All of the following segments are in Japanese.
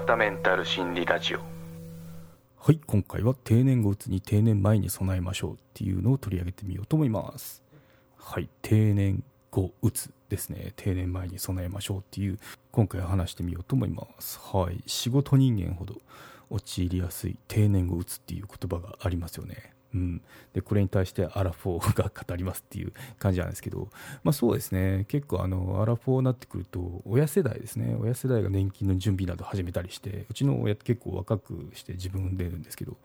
端メンタル心理ラジオ。はい今回は定年後うつに定年前に備えましょうっていうのを取り上げてみようと思います。はい定年後うつですね。定年前に備えましょうっていう今回は話してみようと思います。はい仕事人間ほど陥りやすい定年後うつっていう言葉がありますよね。うん、でこれに対してアラフォーが語りますっていう感じなんですけど、まあ、そうですね。結構あのアラフォーになってくると親世代ですね。親世代が年金の準備など始めたりしてうちの親って結構若くして自分でるんですけど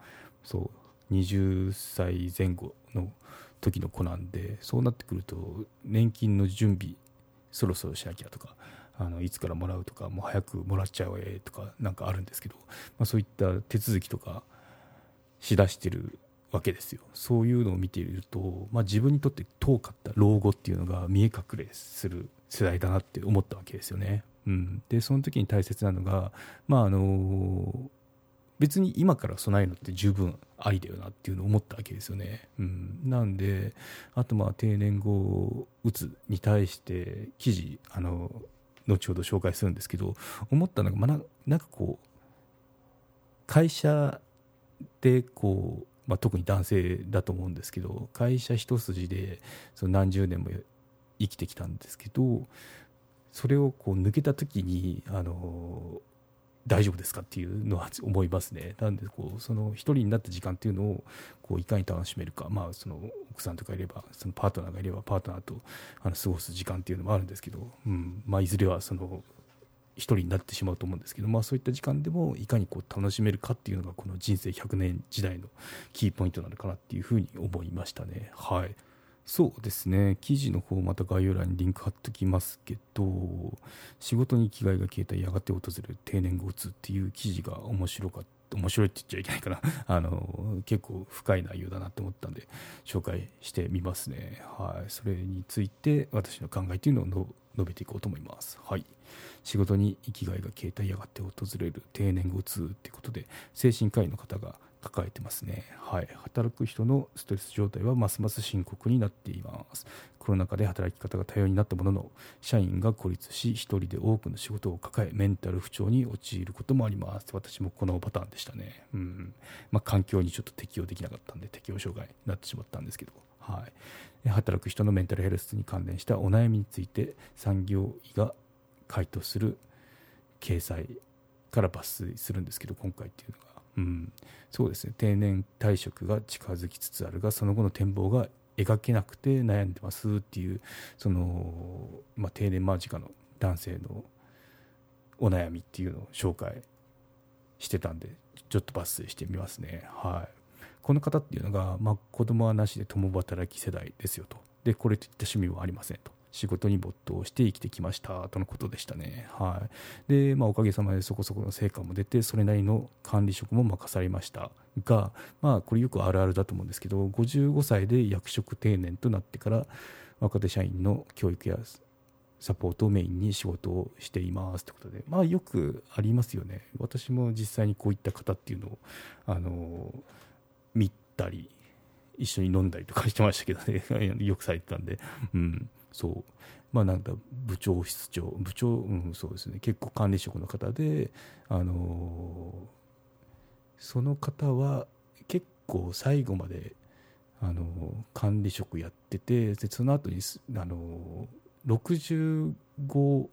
そう20歳前後の時の子なんでそうなってくると年金の準備そろそろしなきゃとかあのいつからもらうとかもう早くもらっちゃおうえとかなんかあるんですけど、まあ、そういった手続きとかしだしてるわけですよそういうのを見ていると、まあ、自分にとって遠かった老後っていうのが見え隠れする世代だなって思ったわけですよね。うん、でその時に大切なのが、まああの別に今から備えるのって十分ありだよなっていうのを思ったわけですよね。うん、なんであとまあ定年後うつに対して記事あの後ほど紹介するんですけど思ったのが、まあ、なんかこう会社でこうまあ、特に男性だと思うんですけど会社一筋でその何十年も生きてきたんですけどそれをこう抜けた時にあの大丈夫ですかっていうのは思いますね。なんでこうその一人になった時間っていうのをこういかに楽しめるか、まあ、その奥さんとかいればそのパートナーがいればパートナーとあの過ごす時間っていうのもあるんですけど、うんまあ、いずれはその一人になってしまうと思うんですけど、まあ、そういった時間でもいかにこう楽しめるかっていうのがこの人生100年時代のキーポイントなのかなっていうふうに思いましたね。はい。そうですね。記事の方また概要欄にリンク貼っておきますけど、仕事に生きがいが消えたやがて訪れる定年後うつっていう記事が面白かった。面白いって言っちゃいけないかな。あの、結構深い内容だなと思ったんで、紹介してみますね。はい。それについて私の考えというのを述べていこうと思います。はい。仕事に生きがいが消えたやがて訪れる定年後痛ということで、精神科医の方が抱えてますね。はい。働く人のストレス状態はますます深刻になっています。コロナ禍で働き方が多様になったものの、社員が孤立し、一人で多くの仕事を抱え、メンタル不調に陥ることもあります。私もこのパターンでしたね。うん。まあ、環境にちょっと適応できなかったんで、適応障害になってしまったんですけど。はい、働く人のメンタルヘルスに関連したお悩みについて産業医が回答する掲載から抜粋するんですけど今回っていうのが、うん、そうですね。定年退職が近づきつつあるがその後の展望が描けなくて悩んでますっていうその、まあ、定年間近の男性のお悩みっていうのを紹介してたんでちょっと抜粋してみますね。はい。この方っていうのが、まあ、子供はなしで共働き世代ですよと。で、これといった趣味はありませんと。仕事に没頭して生きてきましたとのことでしたね。はい。で、まあ、おかげさまでそこそこの成果も出て、それなりの管理職も任されましたが、まあ、これよくあるあるだと思うんですけど、55歳で役職定年となってから、若手社員の教育やサポートをメインに仕事をしていますということで、まあ、よくありますよね。私も実際にこういった方っていうのを、あの、見たり一緒に飲んだりとかしてましたけどね よくされてたんで、うん、そう。まあなんか部長室長部長、うん、そうですね。結構管理職の方であの、その方は結構最後まであの、管理職やっててでその後にあのー、65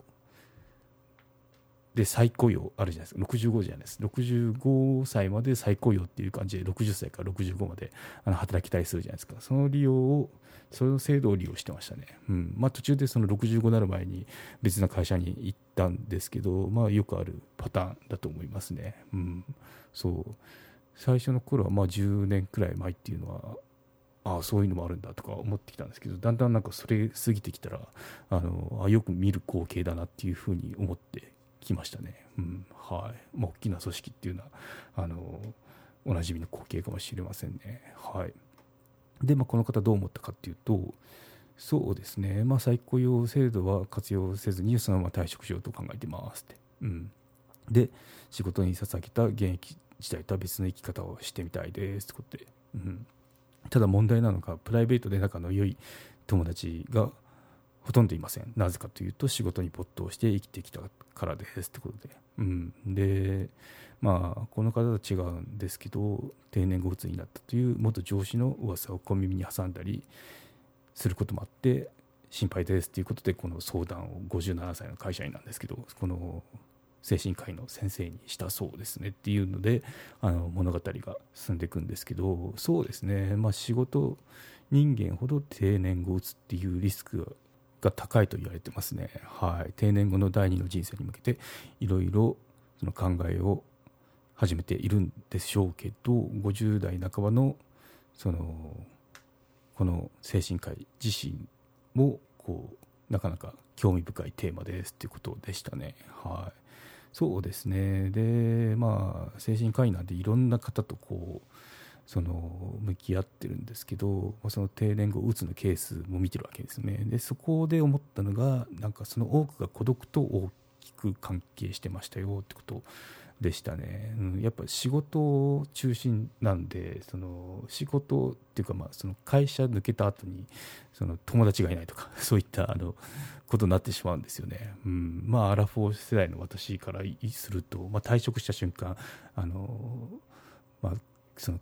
で再雇用あるじゃないですか。65じゃないです。65歳まで再雇用っていう感じで60歳から65まであの働きたいするじゃないですか。その利用をその制度を利用してましたね、うん。まあ、途中でその65になる前に別な会社に行ったんですけど、まあ、よくあるパターンだと思いますね、うん、そう。最初の頃はまあ10年くらい前っていうのはああそういうのもあるんだとか思ってきたんですけどだんだんなんかそれ過ぎてきたらあのあよく見る光景だなっていうふうに思ってきましたね。うんはいまあ、大きな組織っていうのはあのおなじみの光景かもしれませんね。はい、で、まあ、この方どう思ったかっていうとそうですね、まあ、再雇用制度は活用せずにそのまま退職しようと考えてますって。うん、で仕事に捧げた現役時代とは別の生き方をしてみたいですってことで、うん、ただ問題なのがプライベートで仲の良い友達がほとんどいません。なぜかというと仕事に没頭して生きてきたからですってことで、うん、でまあこの方と違うんですけど定年後うつになったという元上司の噂を小耳に挟んだりすることもあって心配ですということでこの相談を57歳の会社員なんですけどこの精神科医の先生にしたそうですねっていうのであの物語が進んでいくんですけどそうですね、まあ、仕事人間ほど定年後うつっていうリスクが高いと言われてますね、はい、定年後の第二の人生に向けていろいろその考えを始めているんでしょうけど50代半ばのそのこの精神科医自身もこうなかなか興味深いテーマですっていうことでしたね。はい。そうですね。でまあ精神科医なんでいろんな方とこうその向き合ってるんですけどその定年後うつのケースも見てるわけですね。でそこで思ったのがなんかその多くが孤独と大きく関係してましたよってことでしたね、うん、やっぱ仕事中心なんでその仕事っていうかまあその会社抜けた後にその友達がいないとか そういったあのことになってしまうんですよね、うん、まあアラフォー世代の私からすると、まあ、退職した瞬間あの、まあ、その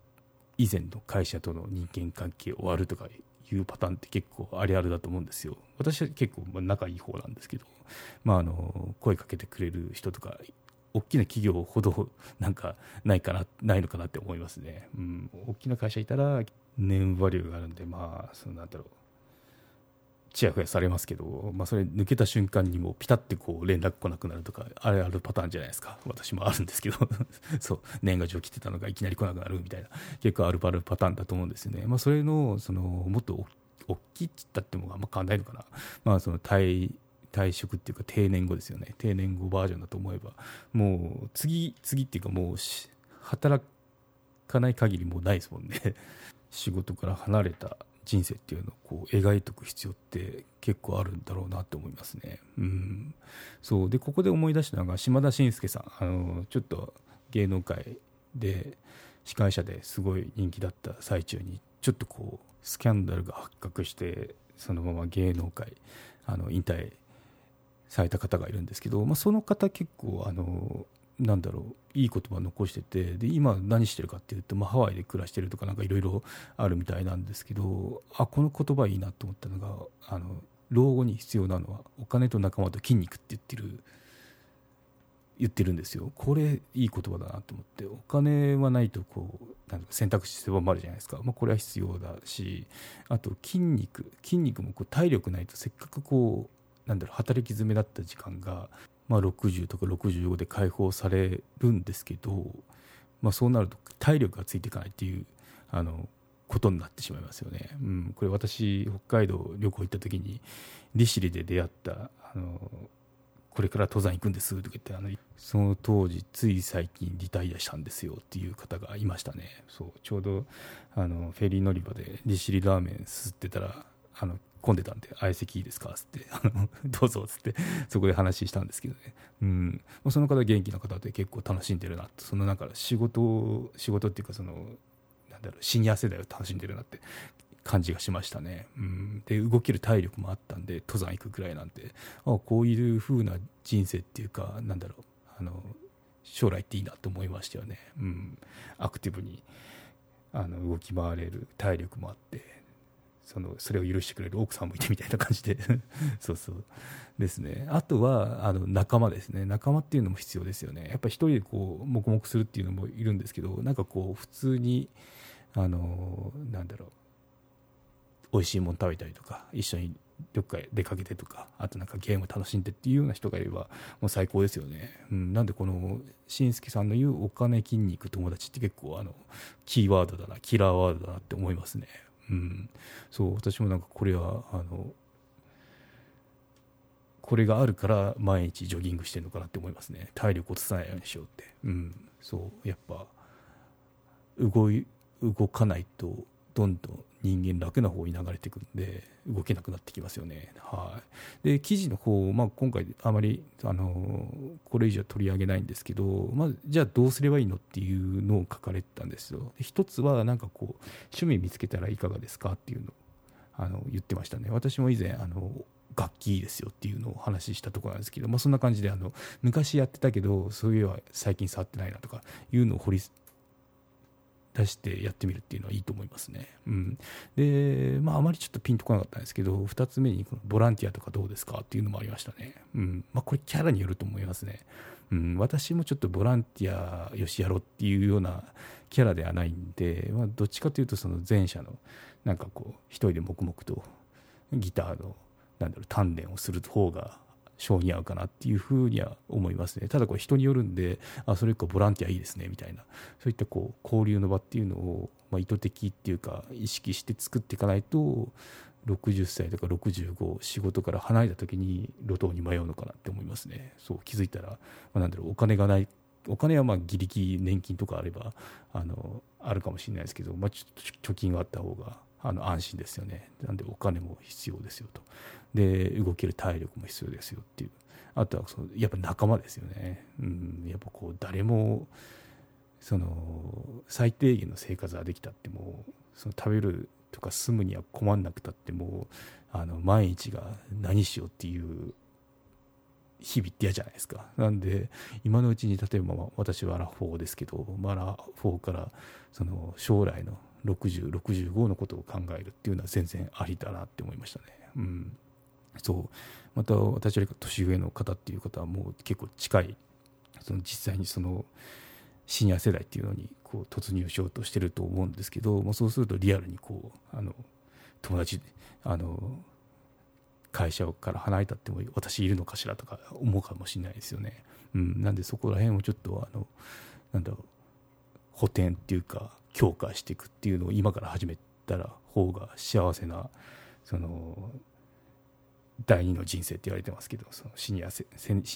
以前の会社との人間関係終わるとかいうパターンって結構ありあるだと思うんですよ。私は結構仲いい方なんですけど、まあ、あの声かけてくれる人とか大きな企業ほどなんかないかなないのかなって思いますね、うん、大きな会社いたら年バリューがあるんでまあそのなんだろう。ちやほやされますけど、まあ、それ抜けた瞬間にもうピタッてこう連絡来なくなるとかあれあるパターンじゃないですか。私もあるんですけど。そう。年賀状来てたのがいきなり来なくなるみたいな。結構あるあるパターンだと思うんですよね、まあ、それのそのもっと大きいって言ったってもあんま変わんないのかな、まあ、その退退職っていうか定年後ですよね。定年後バージョンだと思えば。もう次次っていうかもう働かない限りもうないですもんね。仕事から離れた人生っていうのをこう描いておく必要って結構あるんだろうなって思いますね。うん、そう。でここで思い出したのが島田紳介さん。あのちょっと芸能界で司会者ですごい人気だった最中にちょっとこうスキャンダルが発覚してそのまま芸能界あの引退された方がいるんですけど、まあ、その方結構あのなんだろういい言葉残しててで今何してるかっていうと、まあ、ハワイで暮らしてるとかなんかいろいろあるみたいなんですけどあこの言葉いいなと思ったのがあの老後に必要なのはお金と仲間と筋肉って言ってる言ってるんですよ。これいい言葉だなと思って。お金はないとこうなんか選択肢狭まるじゃないですか、まあ、これは必要だしあと筋肉。筋肉もこう体力ないとせっかくこうなんだろう働き詰めだった時間がまあ、60とか65で解放されるんですけど、まあ、そうなると体力がついていかないっていうあのことになってしまいますよね。うん、これ私北海道旅行行った時に利尻で出会ったあのこれから登山行くんですとか言ってあのその当時つい最近リタイアしたんですよっていう方がいましたね。そう。ちょうどあのフェリー乗り場で利尻ラーメンすってたらあの混んでたんで、相席いいですか？っつって、どうぞっつって、そこで話したんですけどね。うん。その方元気な方で結構楽しんでるなって、そのなんか仕事、仕事っていうかその、なんだろう、シニア世代を楽しんでるなって感じがしましたね。うん。で、動ける体力もあったんで、登山行くぐらいなんで、あこういう風な人生っていうか、なんだろう、あの、将来っていいなと思いましたよね。うん。アクティブに、あの、動き回れる体力もあって、そのそれを許してくれる奥さんもいてみたいな感じで。そうそう。ですね。あとはあの仲間ですね。仲間っていうのも必要ですよね。やっぱり一人でこう黙々するっていうのもいるんですけどなんかこう普通にあのなんだろう。美味しいもの食べたりとか一緒にどっかへ出かけてとかあとなんかゲーム楽しんでっていうような人がいればもう最高ですよね、うん、なんでこのしんすけさんの言うお金筋肉友達って結構あのキーワードだなキラーワードだなって思いますね。うん、そう私もなんかこれはあのこれがあるから毎日ジョギングしてるのかなって思いますね。体力落とさないようにしようって、うん、そうやっぱ動い動かないとどんどん人間楽な方に流れていくんで動けなくなってきますよね。はい、で記事の方、まあ、今回あまりあのこれ以上取り上げないんですけど、まあ、じゃあどうすればいいのっていうのを書かれてたんですよ。一つはなんかこう趣味見つけたらいかがですかっていうのをあの言ってましたね。私も以前あの楽器いいですよっていうのを話ししたところなんですけど、まあ、そんな感じであの昔やってたけどそういうのは最近触ってないなとかいうのを掘り出してやってみるっていうのはいいと思いますね。うん、で、まあ、あまりちょっとピンとこなかったんですけど、2つ目にこのボランティアとかどうですかっていうのもありましたね。うんまあ、これ、キャラによると思いますね。うん、私もちょっとボランティアよしやろうっていうようなキャラではないんで、まあ、どっちかというと、その前者の、なんかこう、一人で黙々とギターの、なんだろう、鍛錬をする方が性に合うかなっていうふうには思いますね。ただこれ人によるんで、あ、それ以降ボランティアいいですね、みたいな。そういったこう、交流の場っていうのを、まあ、意図的っていうか、意識して作っていかないと、60歳とか65、仕事から離れた時に路頭に迷うのかなって思いますね。そう気づいたら、まあ、なんだろう、お金がない、お金はまあギリギリ年金とかあれば、あの、あるかもしれないですけど、まあ、ちょっと貯金があった方が、あの安心ですよね。なんでお金も必要ですよと。で動ける体力も必要ですよっていうあとはそのやっぱ仲間ですよね、うん、やっぱこう誰もその最低限の生活ができたってもその食べるとか住むには困んなくたってもあの毎日が何しようっていう日々って嫌じゃないですか。なんで、今のうちに、例えば、私はアラフォーですけど、アラフォーから、その、将来の60、65のことを考えるっていうのは全然ありだなって思いましたね。うん。そうまた私より年上の方っていう方はもう結構近いその実際にそのシニア世代っていうのにこう突入しようとしてると思うんですけど、まあ、そうするとリアルにこうあの友達あの会社から離れたっても私いるのかしらとか思うかもしれないですよね。うん、なんでそこら辺をちょっとあのなんだろう補填っていうか強化していくっていうのを今から始めたら方が幸せなその第二の人生って言われてますけどそのシニアシ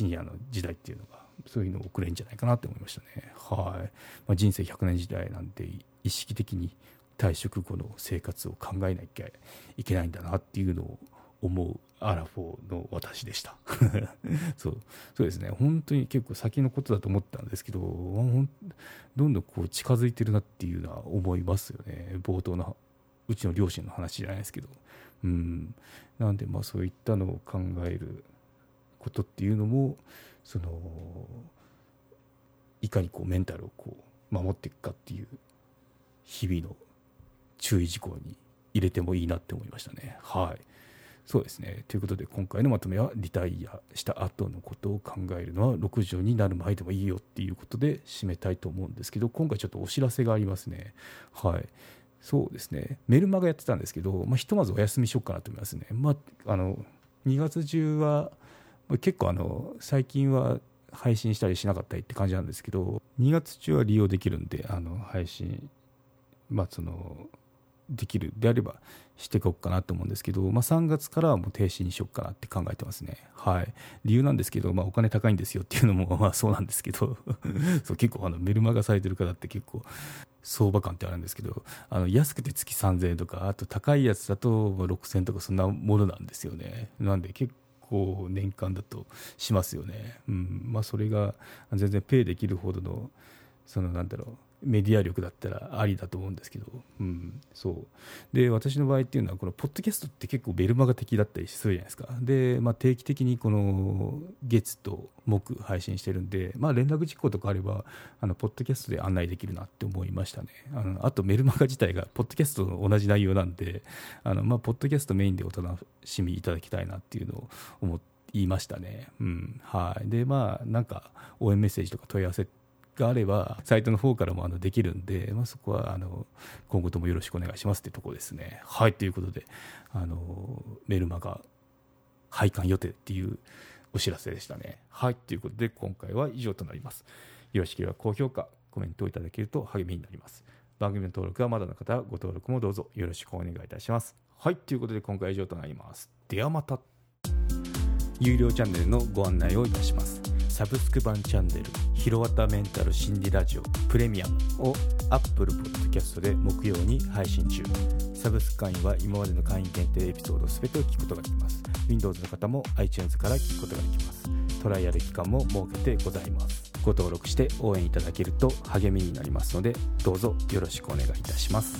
ニアの時代っていうのがそういうのを送れるんじゃないかなって思いましたね。はい、まあ、人生100年時代なんて意識的に退職後の生活を考えなきゃいけないんだなっていうのを思うアラフォーの私でした。そう。そうですね。本当に結構先のことだと思ったんですけどどんどんこう近づいてるなっていうのは思いますよね。冒頭のうちの両親の話じゃないですけど。うん、なんでまあそういったのを考えることっていうのもそのいかにこうメンタルをこう守っていくかっていう日々の注意事項に入れてもいいなって思いましたね。はい。そうですね。ということで、今回のまとめは、リタイアした後のことを考えるのは、60になる前でもいいよっていうことで締めたいと思うんですけど、今回ちょっとお知らせがありますね。はい。そうですね、メルマガやってたんですけど、まあ、ひとまずお休みしようかなと思いますね。まあ、あの2月中は、結構あの最近は配信したりしなかったりって感じなんですけど、2月中は利用できるんで、あの配信、まあ、そのできるであればしていこうかなと思うんですけど、まあ、3月からはもう停止にしようかなって考えてますね。はい。理由なんですけど、まあ、お金高いんですよっていうのもまあそうなんですけど そう結構あのメルマガされてる方って結構相場感ってあるんですけど、あの安くて月3000円とか、あと高いやつだと6000円とかそんなものなんですよね。なんで結構年間だとしますよね。うん。まあそれが全然ペイできるほどの、そのなんだろう、メディア力だったらありだと思うんですけど、うん、そうで私の場合っていうのはこのポッドキャストって結構ベルマガ的だったりするじゃないですかで、まあ、定期的にこの月と木配信してるんで、まあ、連絡事項とかあればあのポッドキャストで案内できるなって思いましたねあのあとメルマガ自体がポッドキャストと同じ内容なんであの、まあ、ポッドキャストメインでお楽しみいただきたいなっていうのを思って言いましたね。うん。はい。で、まあ、なんか、応援メッセージとか問い合わせがあれば、サイトの方からもあのできるんで、まあ、そこはあの今後ともよろしくお願いしますってとこですね。はい、ということで、あのメルマガ配管予定っていうお知らせでしたね。はい、ということで、今回は以上となります。よろしければ高評価、コメントをいただけると励みになります。番組の登録はまだの方はご登録もどうぞよろしくお願いいたします。はい、ということで今回は以上となります。ではまた。有料チャンネルのご案内をいたします。サブスク版チャンネル「ひろわたメンタル心理ラジオプレミアム」を Apple Podcast で木曜に配信中。サブスク会員は今までの会員限定エピソード全てを聞くことができます。Windows の方も iTunes から聞くことができます。トライアル期間も設けてございます。ご登録して応援いただけると励みになりますのでどうぞよろしくお願いいたします